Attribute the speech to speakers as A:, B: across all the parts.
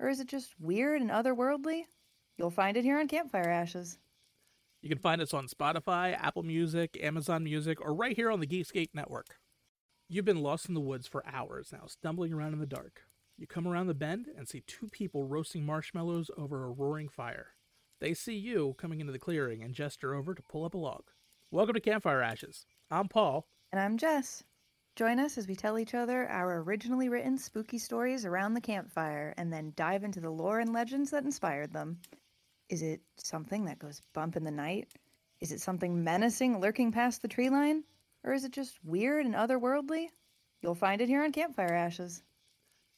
A: Or is it just weird and otherworldly? You'll find it here on Campfire Ashes.
B: You can find us on Spotify, Apple Music, Amazon Music, or right here on the Geekscape Network. You've been lost in the woods for hours now, stumbling around in the dark. You come around the bend and see two people roasting marshmallows over a roaring fire. They see you coming into the clearing and gesture over to pull up a log. Welcome to Campfire Ashes. I'm Paul.
A: And I'm Jess. Join us as we tell each other our originally written spooky stories around the campfire and then dive into the lore and legends that inspired them. Is it something that goes bump in the night? Is it something menacing lurking past the tree line? Or is it just weird and otherworldly? You'll find it here on Campfire Ashes.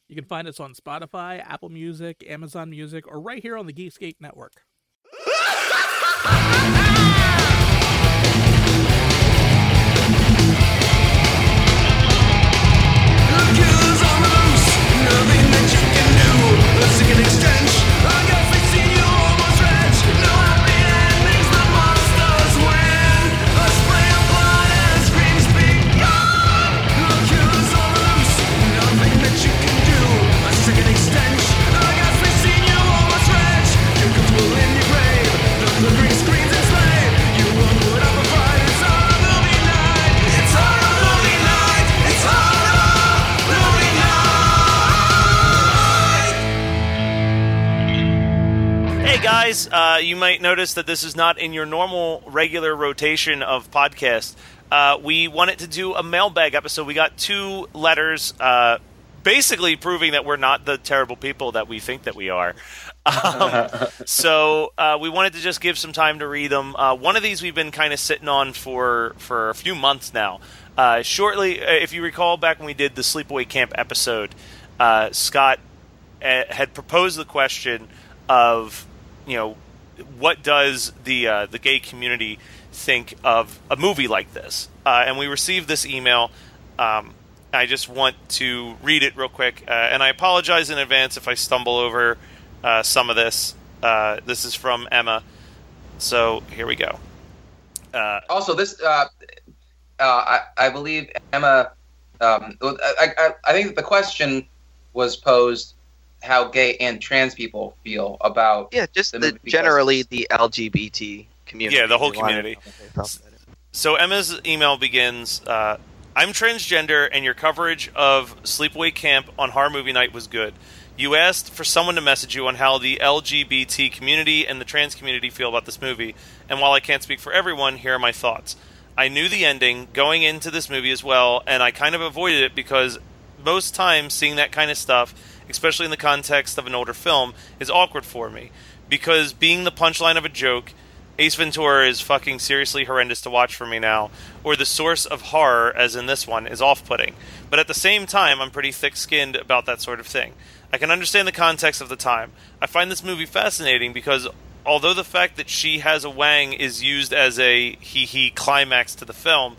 B: You can find us on Spotify, Apple Music, Amazon Music, or right here on the Geekscape Network.
C: Hey uh, you might notice that this is not in your normal regular rotation of podcasts. Uh, we wanted to do a mailbag episode. We got two letters, uh, basically proving that we're not the terrible people that we think that we are. Um, so uh, we wanted to just give some time to read them. Uh, one of these we've been kind of sitting on for for a few months now. Uh, shortly, uh, if you recall, back when we did the Sleepaway Camp episode, Scott had proposed the question of, you know, what does the uh, the gay community think of a movie like this? Uh, and we received this email. Um, I just want to read it real quick, uh, and I apologize in advance if I stumble over uh, some of this. Uh, this is from Emma. So here we go. Uh,
D: Also, this I, I believe Emma. Um, I, I, I think the question was posed how gay and trans people feel about
E: Yeah, just
D: the
E: the,
D: movie
E: generally the LGBT community.
C: Yeah, the whole community.
E: to know what they felt about it.
C: So Emma's email begins uh, I'm transgender, and your coverage of Sleepaway Camp on Horror Movie Night was good. You asked for someone to message you on how the LGBT community and the trans community feel about this movie, and while I can't speak for everyone, here are my thoughts. I knew the ending going into this movie as well, and I kind of avoided it because most times seeing that kind of stuff, especially in the context of an older film, is awkward for me. Because being the punchline of a joke, Ace Ventura is fucking seriously horrendous to watch for me now, or the source of horror, as in this one, is off putting. But at the same time, I'm pretty thick skinned about that sort of thing. I can understand the context of the time. I find this movie fascinating because although the fact that she has a wang is used as a he he climax to the film,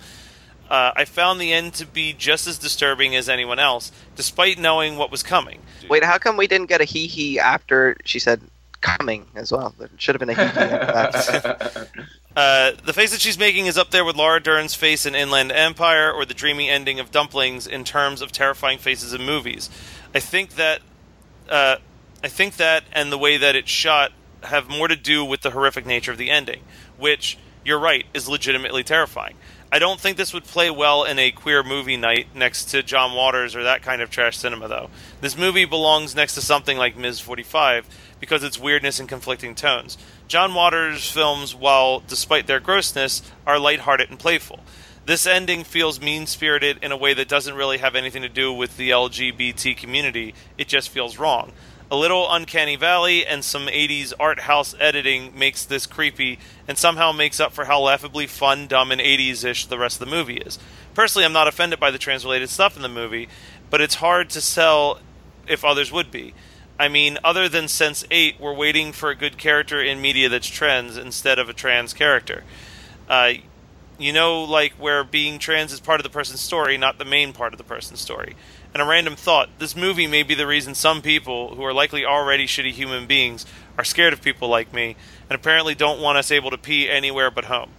C: uh, I found the end to be just as disturbing as anyone else, despite knowing what was coming.
E: Wait, how come we didn't get a hee hee after she said coming as well? There should have been a hee hee.
C: Uh, the face that she's making is up there with Laura Dern's face in Inland Empire or the dreamy ending of Dumplings in terms of terrifying faces in movies. I think that uh, I think that and the way that it's shot have more to do with the horrific nature of the ending, which you're right is legitimately terrifying. I don't think this would play well in a queer movie night next to John Waters or that kind of trash cinema, though. This movie belongs next to something like Ms. 45 because its weirdness and conflicting tones. John Waters' films, while despite their grossness, are lighthearted and playful. This ending feels mean spirited in a way that doesn't really have anything to do with the LGBT community, it just feels wrong. A little uncanny valley and some 80s art house editing makes this creepy and somehow makes up for how laughably fun, dumb, and 80s ish the rest of the movie is. Personally, I'm not offended by the trans-related stuff in the movie, but it's hard to sell if others would be. I mean, other than Sense 8, we're waiting for a good character in media that's trans instead of a trans character. Uh, you know, like where being trans is part of the person's story, not the main part of the person's story. And a random thought this movie may be the reason some people, who are likely already shitty human beings, are scared of people like me, and apparently don't want us able to pee anywhere but home.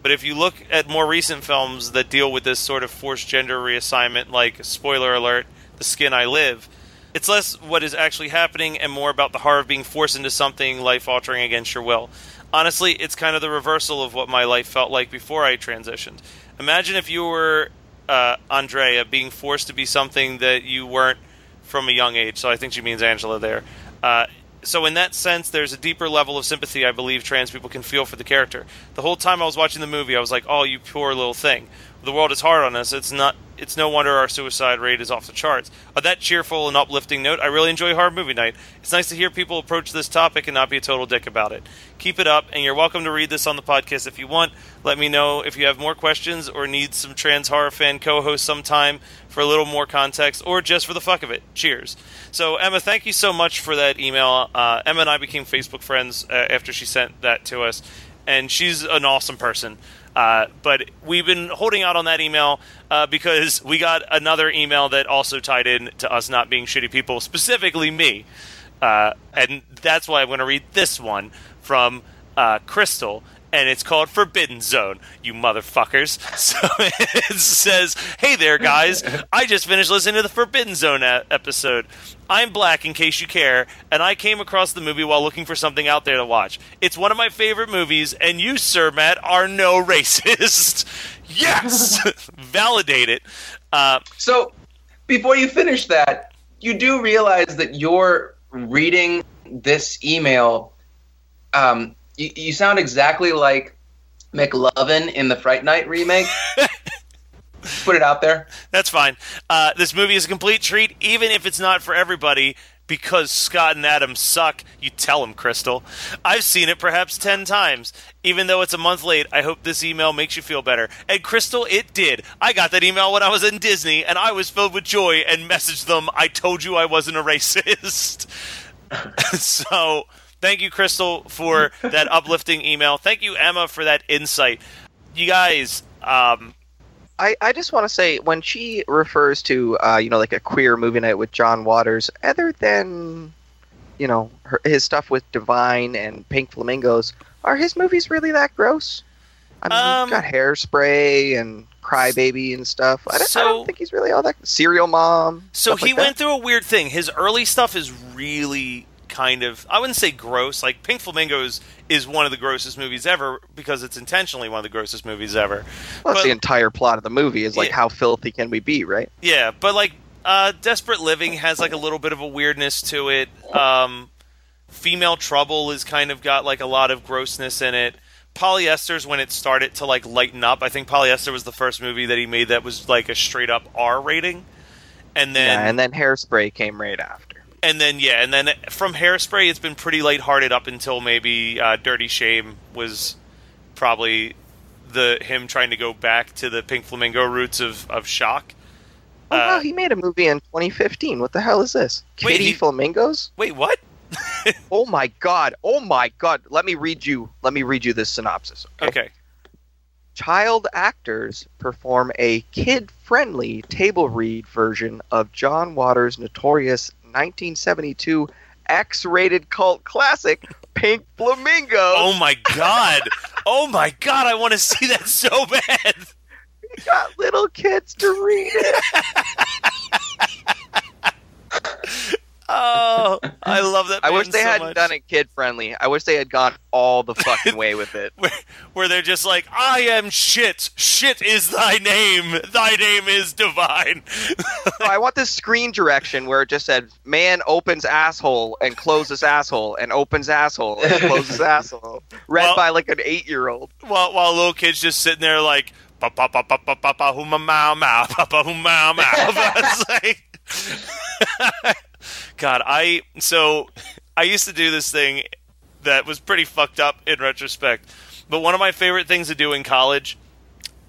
C: But if you look at more recent films that deal with this sort of forced gender reassignment, like, spoiler alert, The Skin I Live, it's less what is actually happening and more about the horror of being forced into something life altering against your will. Honestly, it's kind of the reversal of what my life felt like before I transitioned. Imagine if you were uh, Andrea being forced to be something that you weren't from a young age. So I think she means Angela there. Uh, so in that sense, there's a deeper level of sympathy I believe trans people can feel for the character. The whole time I was watching the movie, I was like, "Oh, you poor little thing." The world is hard on us. It's not. It's no wonder our suicide rate is off the charts. On that cheerful and uplifting note, I really enjoy horror movie night. It's nice to hear people approach this topic and not be a total dick about it. Keep it up, and you're welcome to read this on the podcast if you want. Let me know if you have more questions or need some trans horror fan co-host sometime for a little more context, or just for the fuck of it. Cheers. So Emma, thank you so much for that email. Uh, Emma and I became Facebook friends uh, after she sent that to us, and she's an awesome person. Uh, but we've been holding out on that email uh, because we got another email that also tied in to us not being shitty people, specifically me. Uh, and that's why I'm going to read this one from uh, Crystal. And it's called Forbidden Zone, you motherfuckers. So it says, Hey there, guys. I just finished listening to the Forbidden Zone a- episode. I'm black, in case you care, and I came across the movie while looking for something out there to watch. It's one of my favorite movies, and you, Sir Matt, are no racist. yes! Validate it. Uh,
D: So, before you finish that, you do realize that you're reading this email. Um, you, you sound exactly like McLovin in the Fright Night remake. Put it out there.
C: That's fine. Uh, this movie is a complete treat, even if it's not for everybody. Because Scott and Adam suck, you tell them, Crystal. I've seen it perhaps 10 times. Even though it's a month late, I hope this email makes you feel better. And Crystal, it did. I got that email when I was in Disney, and I was filled with joy and messaged them, I told you I wasn't a racist. so, thank you, Crystal, for that uplifting email. Thank you, Emma, for that insight. You guys, um,
E: I, I just want to say when she refers to uh, you know like a queer movie night with John Waters, other than you know her, his stuff with Divine and Pink Flamingos, are his movies really that gross? I mean,
C: Um,
E: he's got Hairspray and Crybaby and stuff. I don't, I don't think he's really all that. Serial Mom.
C: So he
E: like that.
C: went through a weird thing. His early stuff is really kind of I wouldn't say gross. Like Pink Flamingos is one of the grossest movies ever because it's intentionally one of the grossest movies ever.
E: Well, that's
C: but-
E: the entire plot of the movie is like
C: Yeah.
E: how filthy can we be, right?
C: Yeah, but like uh, Desperate Living has like a little bit of a weirdness to it. Um, Female Trouble is kind of got like a lot of grossness in it. Polyester's when it started to like lighten up. I think Polyester was the first movie that he made that was like a straight up R rating. And then
E: yeah, and then Hairspray came right after.
C: And then yeah, and then from Hairspray, it's been pretty lighthearted up until maybe uh, Dirty Shame was probably the him trying to go back to the Pink Flamingo roots of of shock.
E: Oh
C: Uh,
E: wow, he made a movie in 2015. What the hell is this?
C: Wait,
E: Kiddie
C: he-
E: Flamingos?
C: Wait, what?
E: Oh my god! Oh my god! Let me read you. Let me read you this synopsis.
C: Okay.
E: Child actors perform a kid-friendly table read version of John Waters' notorious 1972 X-rated cult classic Pink Flamingo.
C: Oh my god! oh my god! I want to see that so bad.
E: We got little kids to read it.
C: Oh, I love that.
E: I wish they
C: so
E: hadn't
C: much.
E: done it kid friendly. I wish they had gone all the fucking way with it.
C: Where, where they're just like, I am shit. Shit is thy name. Thy name is divine.
E: No, I want this screen direction where it just said "man opens asshole and closes asshole and opens asshole and closes asshole," read
C: Well-
E: by like an eight-year-old.
C: while while little kids just sitting there like pa pa pa pa pa pa pa huma mau mau pa pa huma mau mau. It's like- God, I so I used to do this thing that was pretty fucked up in retrospect. But one of my favorite things to do in college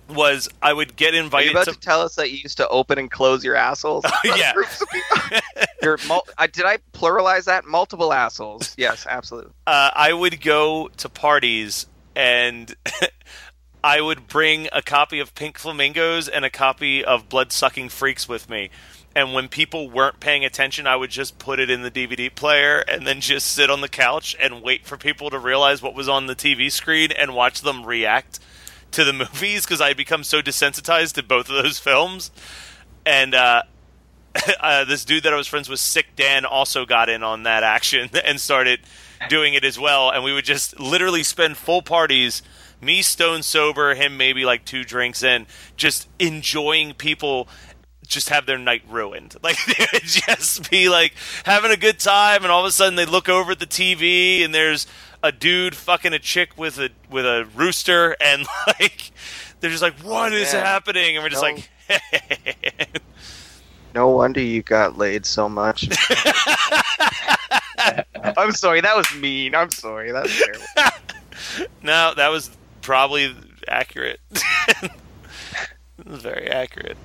C: was I would get invited.
E: Are you about
C: to
E: to tell us that you used to open and close your assholes?
C: yeah.
E: Your mul- I, did I pluralize that? Multiple assholes. Yes, absolutely.
C: uh, I would go to parties and I would bring a copy of Pink Flamingos and a copy of Blood Sucking Freaks with me. And when people weren't paying attention, I would just put it in the DVD player and then just sit on the couch and wait for people to realize what was on the TV screen and watch them react to the movies because I had become so desensitized to both of those films. And uh, uh, this dude that I was friends with, Sick Dan, also got in on that action and started doing it as well. And we would just literally spend full parties, me stone sober, him maybe like two drinks in, just enjoying people just have their night ruined. Like they would just be like having a good time, and all of a sudden they look over at the TV and there's a dude fucking a chick with a with a rooster, and like they're just like, "What is happening?" And we're just
E: No.
C: like.
E: No wonder you got laid so much. I'm sorry, that was mean. I'm sorry, that was terrible.
C: No, that was probably accurate. it was very accurate.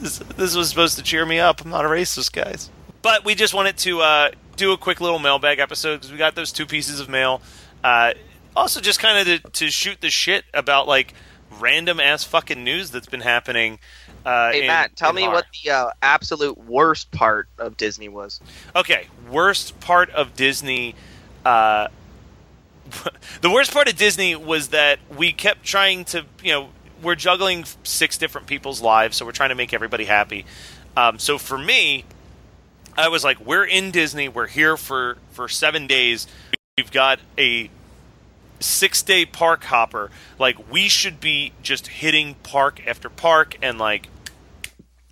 C: This, this was supposed to cheer me up. I'm not a racist, guys. But we just wanted to uh, do a quick little mailbag episode because we got those two pieces of mail. Uh, also, just kind of to, to shoot the shit about like random ass fucking news that's been happening. Uh,
E: Hey
C: in-
E: Matt, tell me
C: horror.
E: what the uh, absolute worst part of Disney was.
C: Okay, worst part of Disney. Uh, the worst part of Disney was that we kept trying to, you know, we're juggling six different people's lives, so we're trying to make everybody happy. Um, so for me, I was like, we're in Disney. We're here for for seven days. We've got a six day park hopper. Like we should be just hitting park after park and like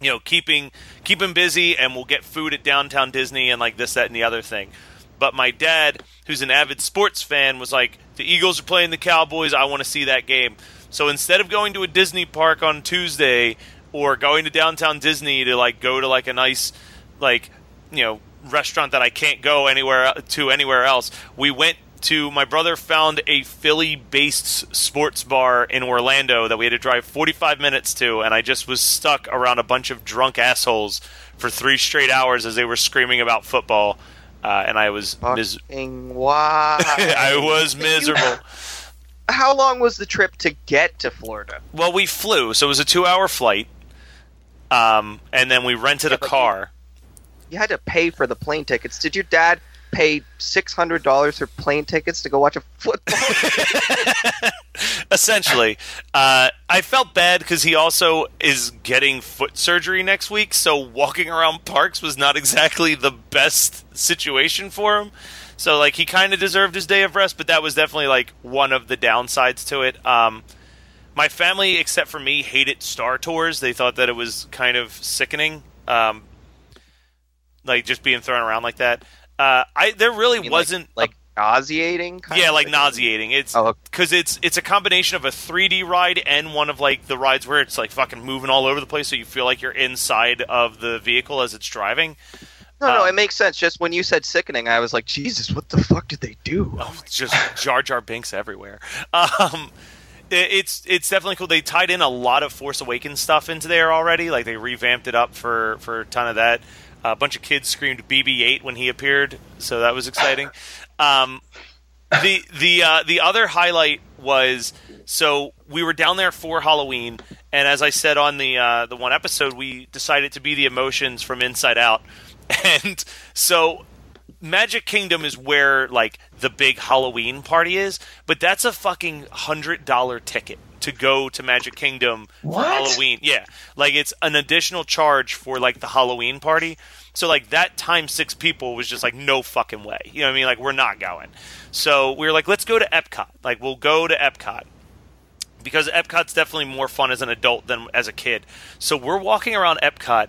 C: you know keeping keeping busy and we'll get food at downtown Disney and like this that and the other thing. But my dad, who's an avid sports fan, was like, "The Eagles are playing the Cowboys. I want to see that game." So instead of going to a Disney park on Tuesday or going to downtown Disney to like go to like a nice like you know restaurant that I can't go anywhere to anywhere else, we went to my brother found a Philly based sports bar in Orlando that we had to drive 45 minutes to and I just was stuck around a bunch of drunk assholes for 3 straight hours as they were screaming about football uh, and I was mis-
E: why?
C: I was miserable.
E: How long was the trip to get to Florida?
C: Well, we flew, so it was a 2-hour flight. Um, and then we rented a
E: but you-
C: car.
E: You had to pay for the plane tickets. Did your dad pay six hundred dollars for plane tickets to go watch a football?
C: essentially uh, i felt bad because he also is getting foot surgery next week so walking around parks was not exactly the best situation for him so like he kind of deserved his day of rest but that was definitely like one of the downsides to it um, my family except for me hated star tours they thought that it was kind of sickening um, like just being thrown around like that uh, I there really
E: mean,
C: wasn't
E: like, like nauseating. Kind
C: yeah, like
E: thing?
C: nauseating. It's
E: Oh, okay.
C: because it's it's a combination of a 3D ride and one of like the rides where it's like fucking moving all over the place, so you feel like you're inside of the vehicle as it's driving.
E: No, no,
C: Um,
E: it makes sense. Just when you said sickening, I was like, Jesus, what the fuck did they do?
C: Oh, just Jar Jar Binks everywhere. Um, it, it's it's definitely cool. They tied in a lot of Force Awakens stuff into there already. Like they revamped it up for for a ton of that. a bunch of kids screamed BB-8 when he appeared, so that was exciting. Um, the the uh, the other highlight was so we were down there for Halloween, and as I said on the uh, the one episode, we decided to be the emotions from Inside Out, and so Magic Kingdom is where like the big Halloween party is, but that's a fucking hundred dollar ticket to go to Magic Kingdom for Halloween. Yeah, like it's an additional charge for like the Halloween party. So like that times six people was just like no fucking way. You know what I mean? Like we're not going. So we were like, let's go to Epcot. Like we'll go to Epcot because Epcot's definitely more fun as an adult than as a kid. So we're walking around Epcot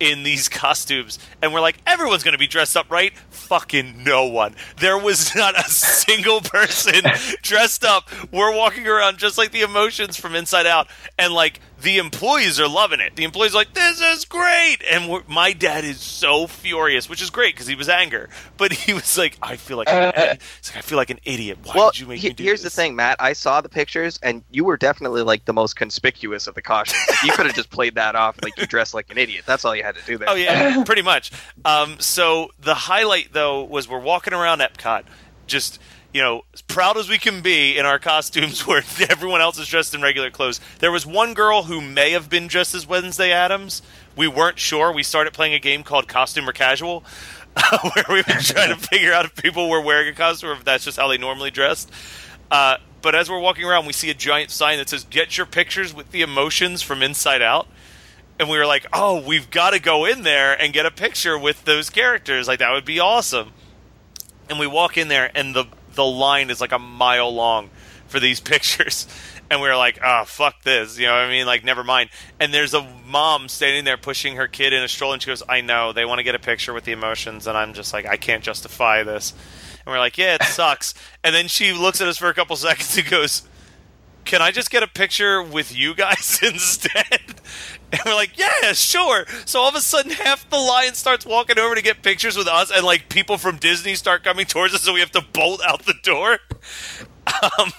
C: in these costumes. And we're like everyone's going to be dressed up right? Fucking no one. There was not a single person dressed up. We're walking around just like the emotions from inside out. And like the employees are loving it the employees are like this is great and my dad is so furious which is great because he was anger but he was like i feel like an, he's like, i feel like an idiot why
E: well,
C: did you make
E: he-
C: me do
E: here's
C: this?
E: the thing, Matt. I saw the pictures, and you were definitely like the most conspicuous of the costumes. Like, you could have just played that off like you dressed like an idiot. That's all you had to do there.
C: Oh yeah, pretty much. Um, so the highlight though was we're walking around Epcot, just you know, as proud as we can be in our costumes, where everyone else is dressed in regular clothes. There was one girl who may have been dressed as Wednesday Addams. We weren't sure. We started playing a game called Costume or Casual, where we were trying to figure out if people were wearing a costume or if that's just how they normally dressed. Uh, but as we're walking around, we see a giant sign that says "Get your pictures with the emotions from Inside Out." and we were like, "Oh, we've got to go in there and get a picture with those characters. Like that would be awesome." And we walk in there, and the the line is like a mile long for these pictures, and we were like, "Oh, fuck this," you know what I mean? Like, never mind. And there's a mom standing there pushing her kid in a stroller, and she goes, "I know they want to get a picture with the emotions," and I'm just like, "I can't justify this." And we're like, "Yeah, it sucks." and then she looks at us for a couple seconds and goes can I just get a picture with you guys instead? And we're like, yeah, sure. So all of a sudden, half the line starts walking over to get pictures with us, and like people from Disney start coming towards us, so we have to bolt out the door. Um,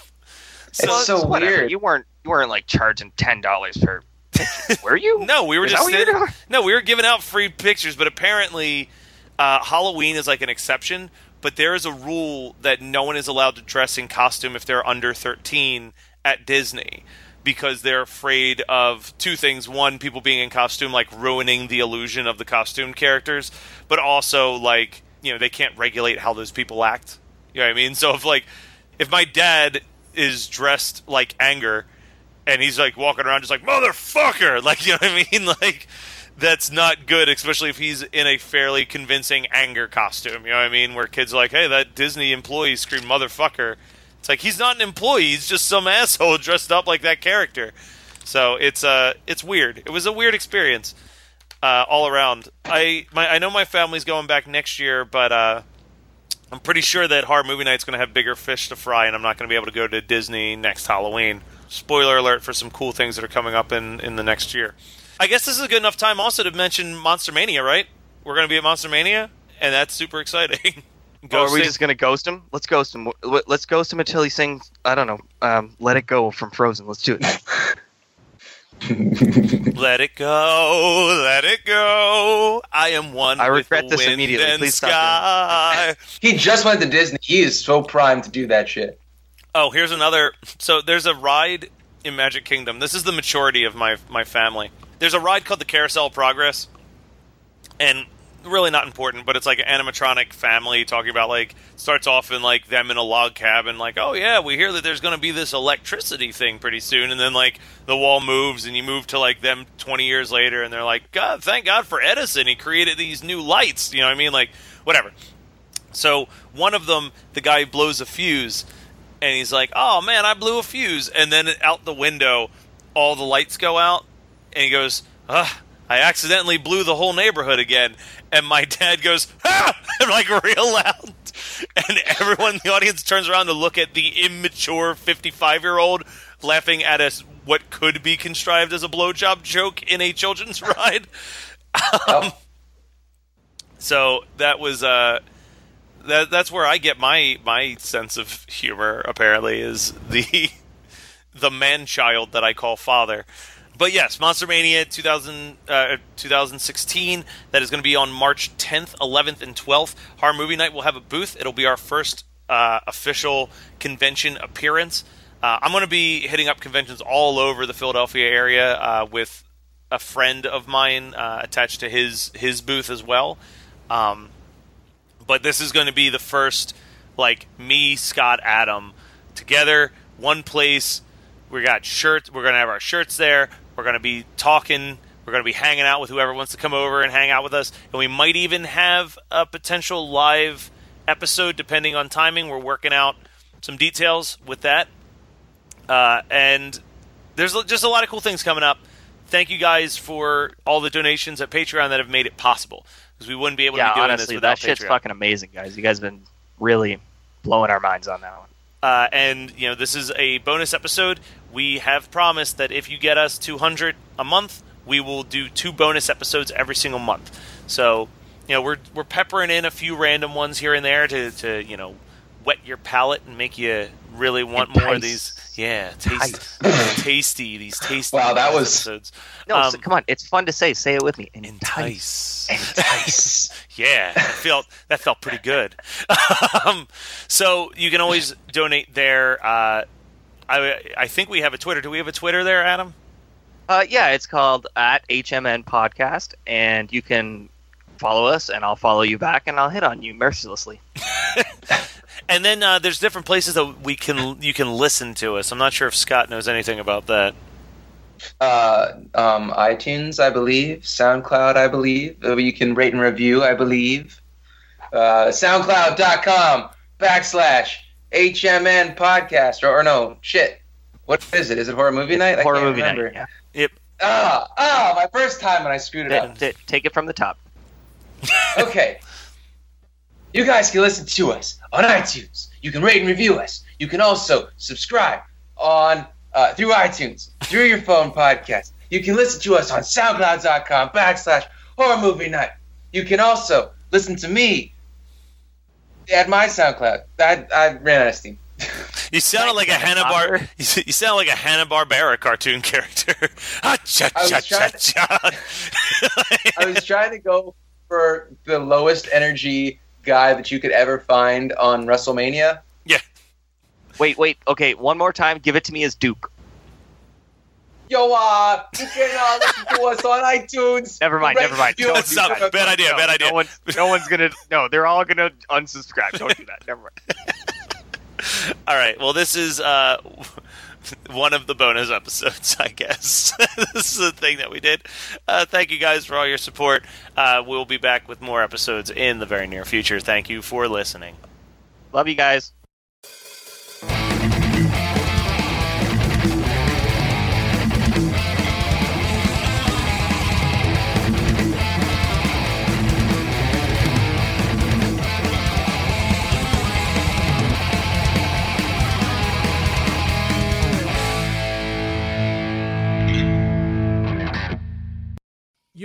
D: It's so
E: whatever.
D: weird.
E: You weren't you weren't like charging ten dollars per picture, were you?
C: no, we were
E: Is
C: just
E: that what you were
C: sitting-
E: doing?
C: no, we were giving out free pictures, but apparently uh, Halloween is like an exception. But there is a rule that no one is allowed to dress in costume if they're under thirteen at Disney. Because they're afraid of two things: one, people being in costume, like ruining the illusion of the costume characters, but also like you know they can't regulate how those people act. You know what I mean? So if like if my dad is dressed like anger and he's like walking around just like motherfucker like you know what i mean like that's not good especially if he's in a fairly convincing anger costume you know what i mean where kids are like hey that disney employee screamed motherfucker it's like he's not an employee he's just some asshole dressed up like that character so it's uh it's weird it was a weird experience uh, all around i my i know my family's going back next year but uh I'm pretty sure that Horror Movie Night's going to have bigger fish to fry, and I'm not going to be able to go to Disney next Halloween. Spoiler alert for some cool things that are coming up in, in the next year. I guess this is a good enough time also to mention Monster Mania, right? We're going to be at Monster Mania, and that's super exciting.
E: Or are we just gonna ghost him? Let's ghost him. Let's ghost him until he sings. I don't know. Um, "Let It Go" from Frozen. Let's do it.
C: Let it go, let it go. I am one.
E: I
C: with
E: regret
C: the
E: this
C: wind
E: immediately.
C: And
E: Please stop
C: sky.
D: He just went to Disney. He is so primed to do that shit.
C: Oh, here's another. So there's a ride in Magic Kingdom. This is the maturity of my my family. There's a ride called the Carousel of Progress, and really not important, but it's like an animatronic family talking about like starts off in like them in a log cabin, like oh yeah, we hear that there's going to be this electricity thing pretty soon, and then like the wall moves and you move to like them 20 years later, and they're like God, thank God for Edison, he created these new lights. You know what I mean? Like whatever. So one of them, the guy blows a fuse, and he's like, "Oh man, I blew a fuse!" And then out the window, all the lights go out, and he goes, "Ugh, I accidentally blew the whole neighborhood again." And my dad goes, "Ah!" like real loud, and everyone in the audience turns around to look at the immature fifty-five-year-old laughing at us what could be contrived as a blowjob joke in a children's ride.
D: Oh,
C: So that was uh, that that's where I get my my sense of humor. Apparently, is the the man child that I call father. But yes, Monster Mania 2000, uh, 2016. That is going to be on March 10th, 11th, and 12th. Horror Movie Night will have a booth. It'll be our first uh, official convention appearance. Uh, I'm going to be hitting up conventions all over the Philadelphia area uh, with a friend of mine uh, attached to his his booth as well. Um, but this is going to be the first like me, Scott, Adam together, one place. We got shirts. We're going to have our shirts there. We're going to be talking. We're going to be hanging out with whoever wants to come over and hang out with us. And we might even have a potential live episode depending on timing. We're working out some details with that. Uh, and there's just a lot of cool things coming up. Thank you guys for all the donations at Patreon that have made it possible because we wouldn't be able
E: yeah,
C: to
E: honestly,
C: this without
E: that shit's
C: Patreon.
E: fucking amazing, guys. You guys have been really blowing our minds on that one.
C: Uh, and you know this is a bonus episode. We have promised that if you get us 200 a month, we will do two bonus episodes every single month. So you know we're we're peppering in a few random ones here and there to to you know whet your palate and make you really want more of these. Yeah, taste, tasty these tasty.
D: Wow, that was-
C: episodes.
E: No,
C: Um,
E: so- come on, it's fun to say. Say it with me.
C: entice.
E: Entice.
C: Yeah, that felt that felt pretty good. um, so you can always donate there. Uh, I I think we have a Twitter. Do we have a Twitter there, Adam?
E: Uh, yeah, it's called at HMN Podcast, and you can follow us, and I'll follow you back, and I'll hit on you mercilessly.
C: And then uh, there's different places that we can you can listen to us. I'm not sure if Scott knows anything about that.
D: Uh, um, iTunes, I believe. SoundCloud, I believe. Uh, You can rate and review, I believe. Uh, SoundCloud.com backslash HMN podcast. Or, or no, shit. What is it? Is it Horror Movie Night? I
E: Horror
D: can't
E: movie
D: remember.
E: night. Yeah.
C: Yep.
D: Ah, ah, my first time when I screwed it
E: Ta-
D: up.
E: ta- take it from the top.
D: okay. You guys can listen to us on iTunes. You can rate and review us. You can also subscribe on uh, through iTunes, through your phone podcast. You can listen to us on SoundCloud.com backslash Horror Movie Night. You can also listen to me at my SoundCloud. I, I ran out of steam.
C: You sounded like a Hanna Bar.
E: Barbera.
C: You sound like a Hanna Barbera cartoon character. Cha cha cha cha.
D: I was trying to go for the lowest energy guy that you could ever find on WrestleMania. Yeah.
E: Wait, wait. Okay, one more time. Give it to me as Duke.
D: Yo, uh, you can uh, listen to us on iTunes.
E: Never mind. Never mind. Don't
C: That's
E: do
C: not-
E: that.
C: bad idea,
E: No,
C: bad idea.
E: No one's, no one's gonna. No, they're all gonna unsubscribe. Don't do that. Never mind.
C: All right. Well, this is uh, one of the bonus episodes, I guess. this is the thing that we did. Uh, thank you guys for all your support. Uh, we'll be back with more episodes in the very near future. Thank you for listening.
E: Love you guys.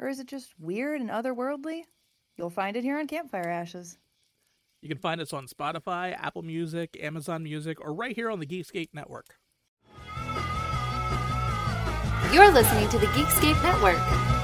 A: Or is it just weird and otherworldly? You'll find it here on Campfire Ashes.
B: You can find us on Spotify, Apple Music, Amazon Music, or right here on the Geekscape Network.
F: You're listening to the Geekscape Network.